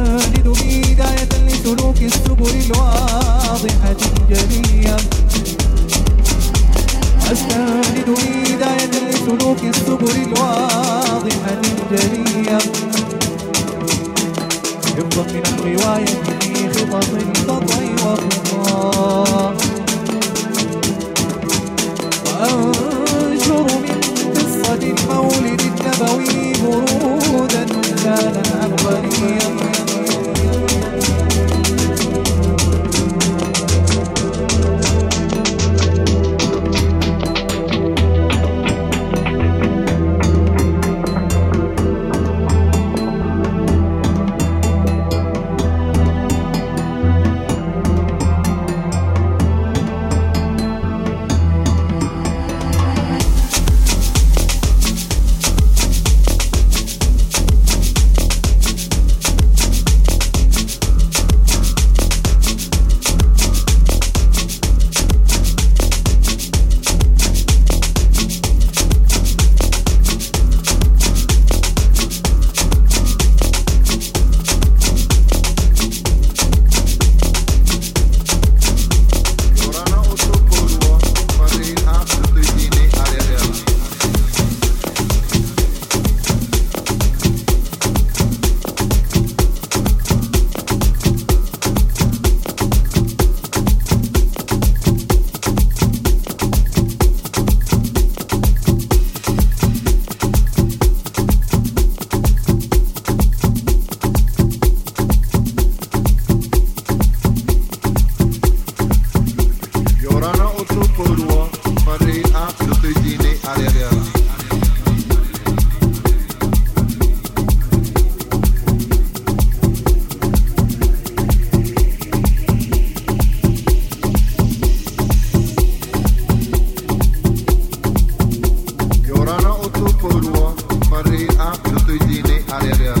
نجدد بداية لسلوك السبل الواضحة الجلية أستمدد بداية لسلوك السبل الواضحة الجلية حفظا من الرواية في خطط تطي وخطا وأنشر من قصة المولد النبوي برودا كان غريبا pour what Maria, je te dîner, allez, allez.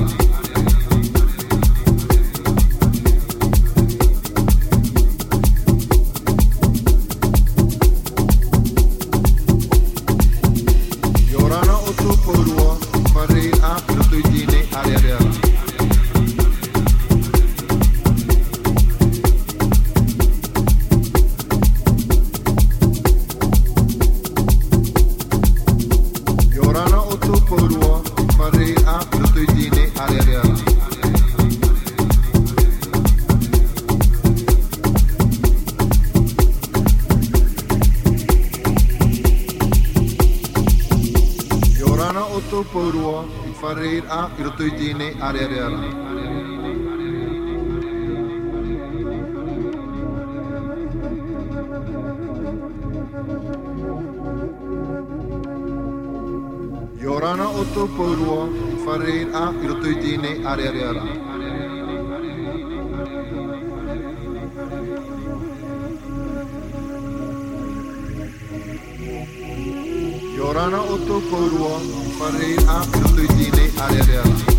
Rana oto korua, parei a tu tine arereala.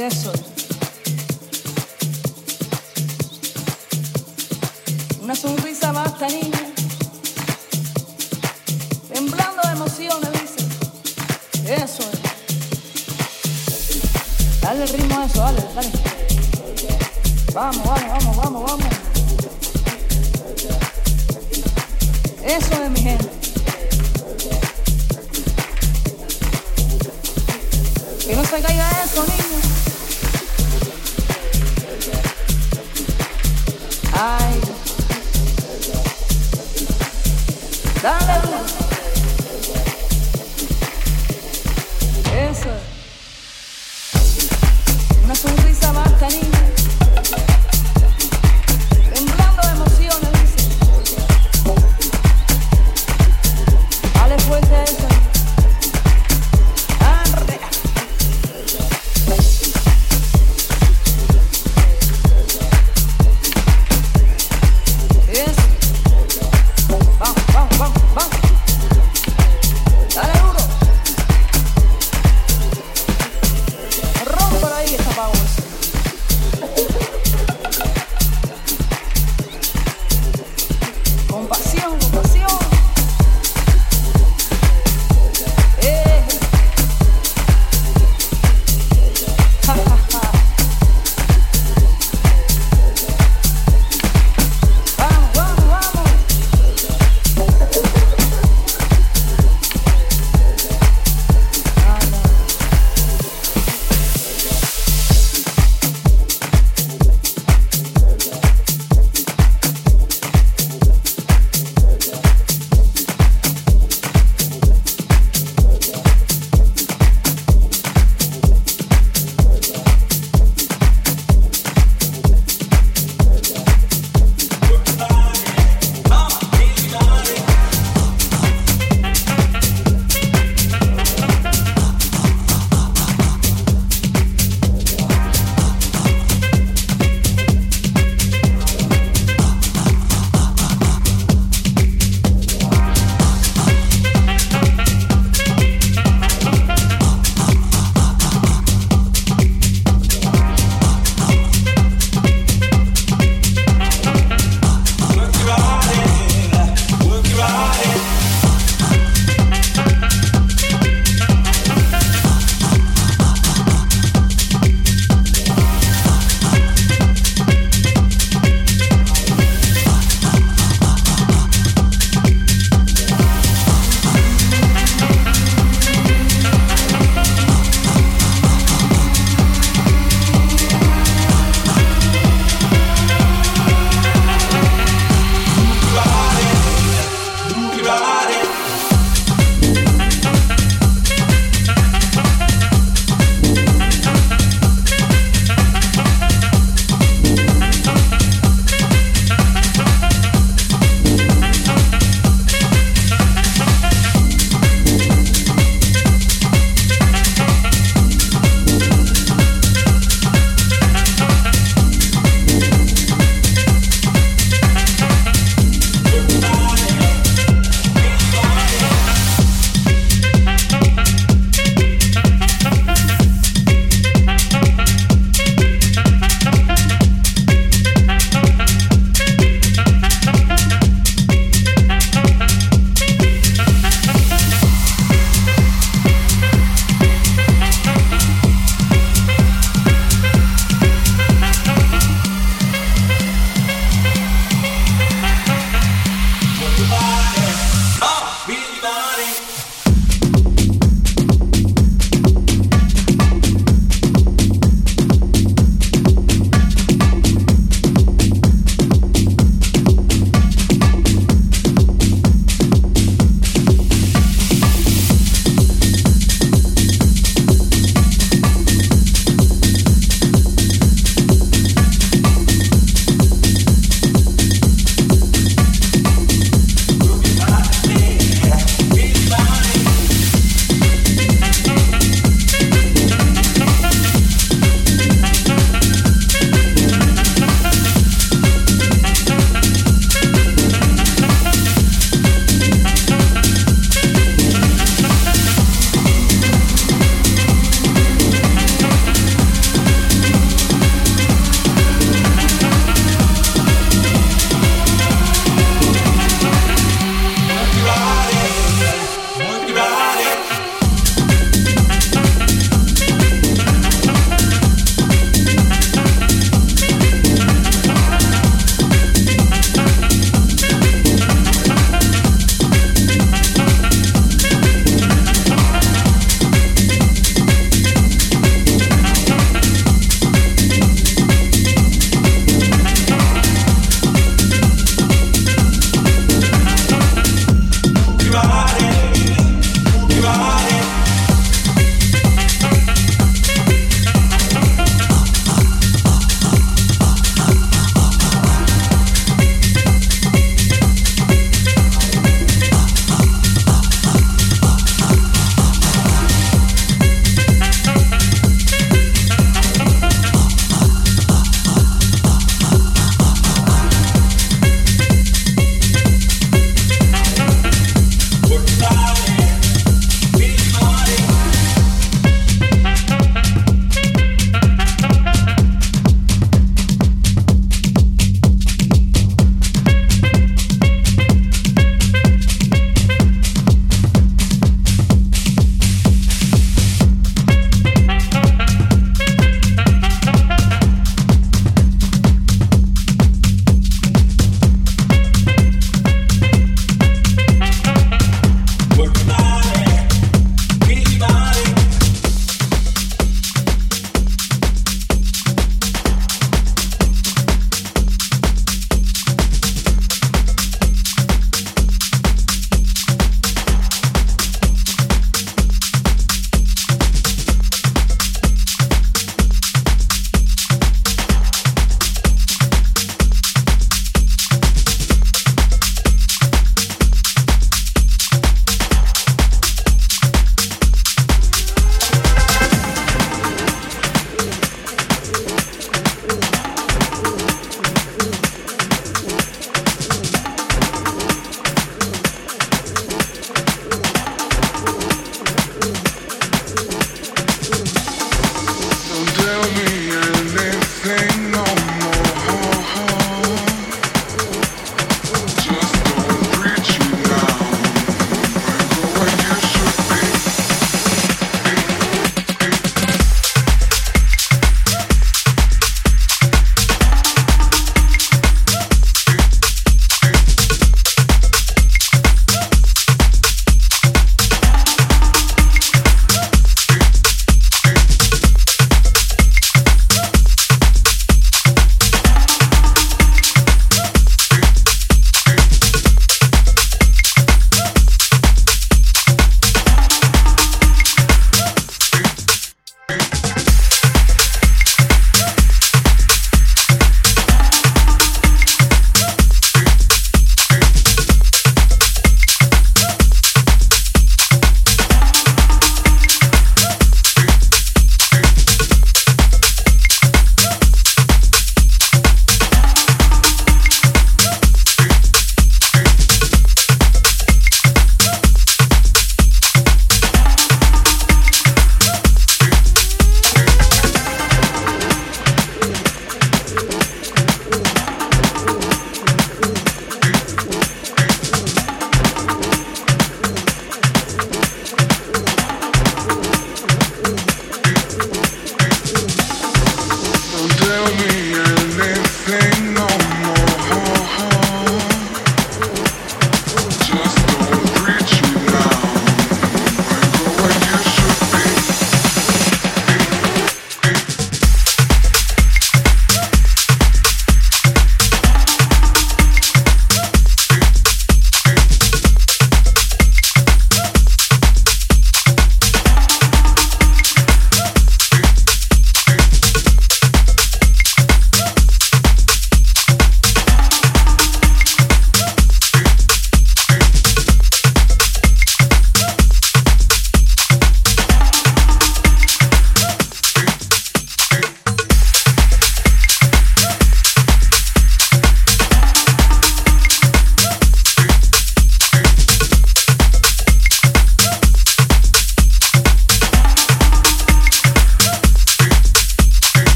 queda solo. Una sonrisa basta, niña. Temblando de emociones, dice. Eso es. Dale el ritmo a eso, dale, dale. Vamos, vale, vamos, vamos, vamos. Eso es mi gente.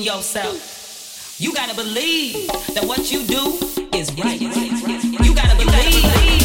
Yourself. You gotta believe that what you do is right. You gotta believe.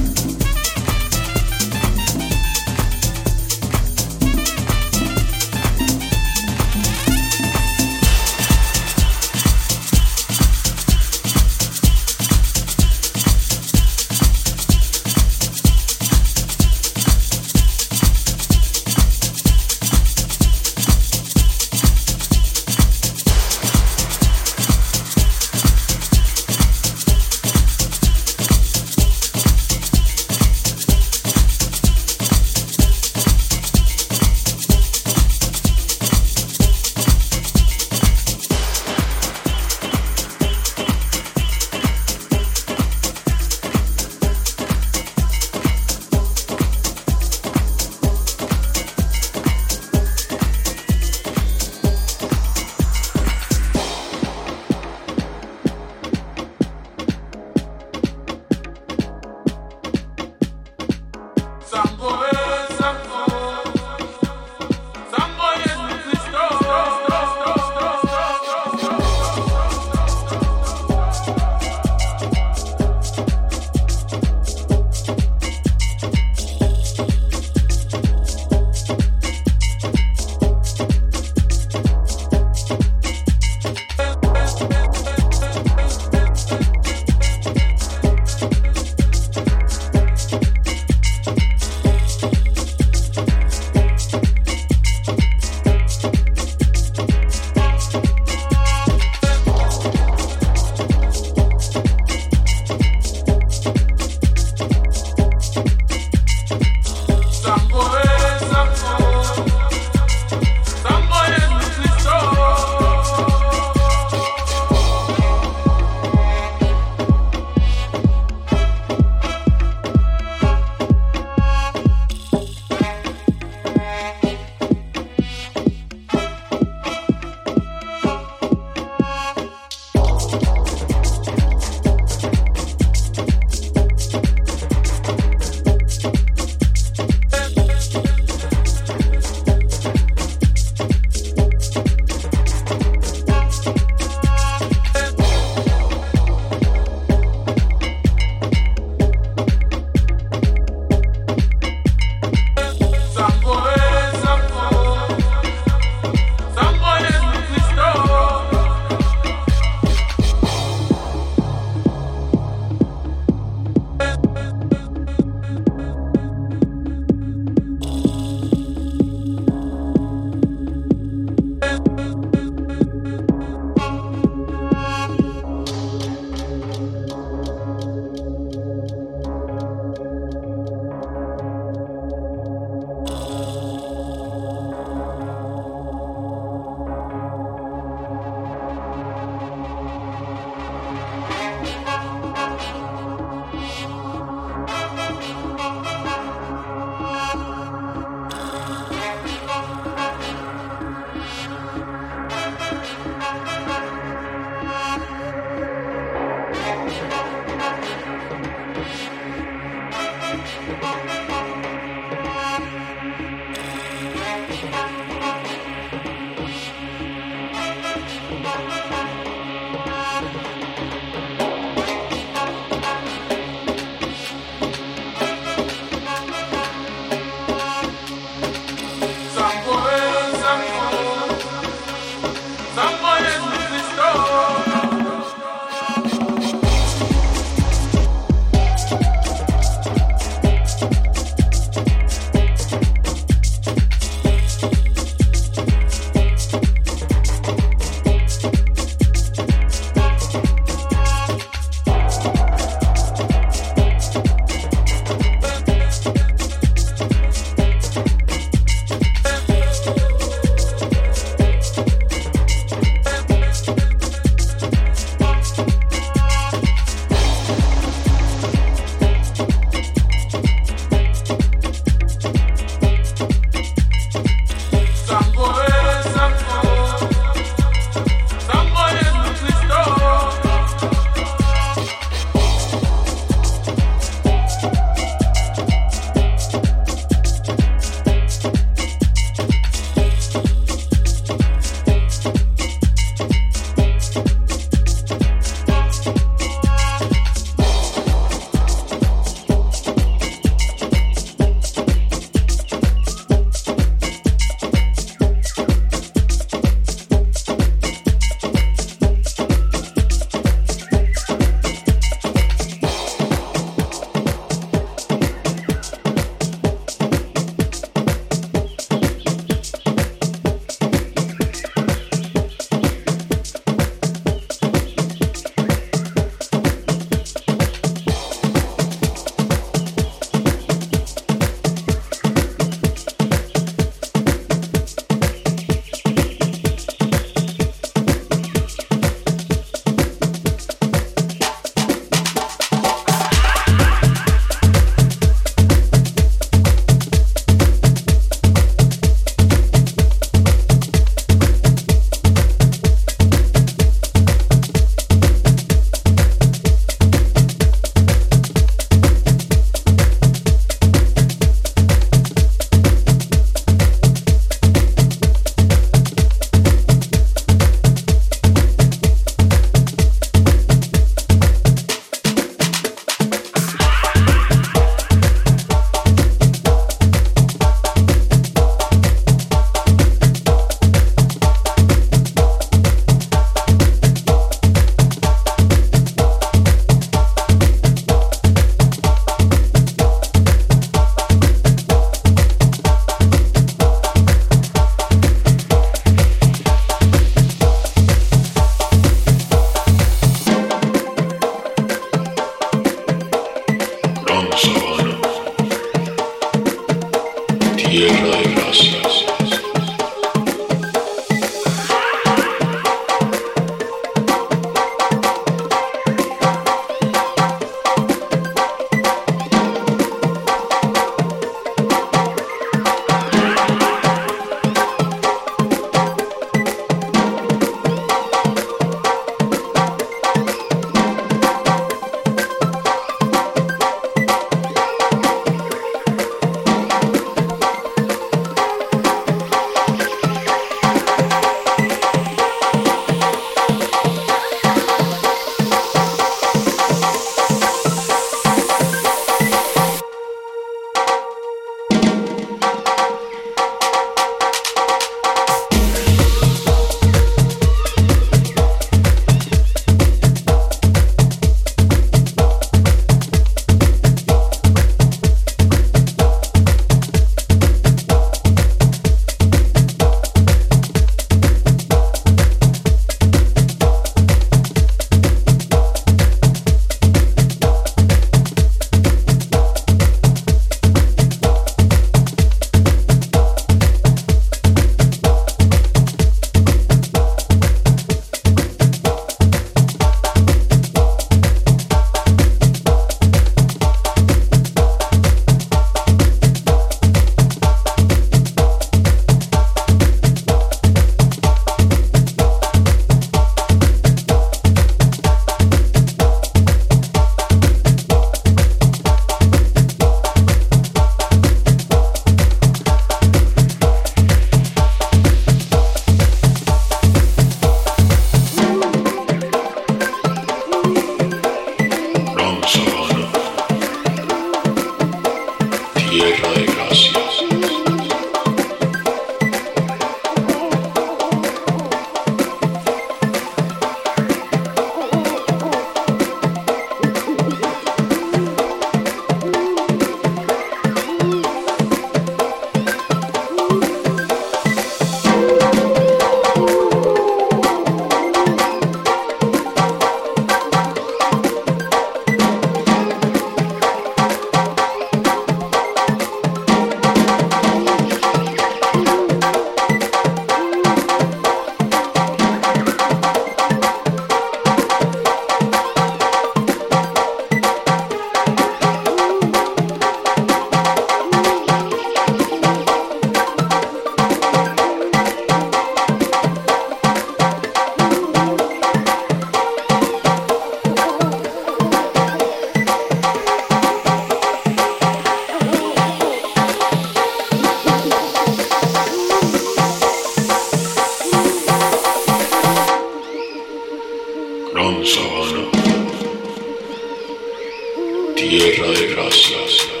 tierra de gracias.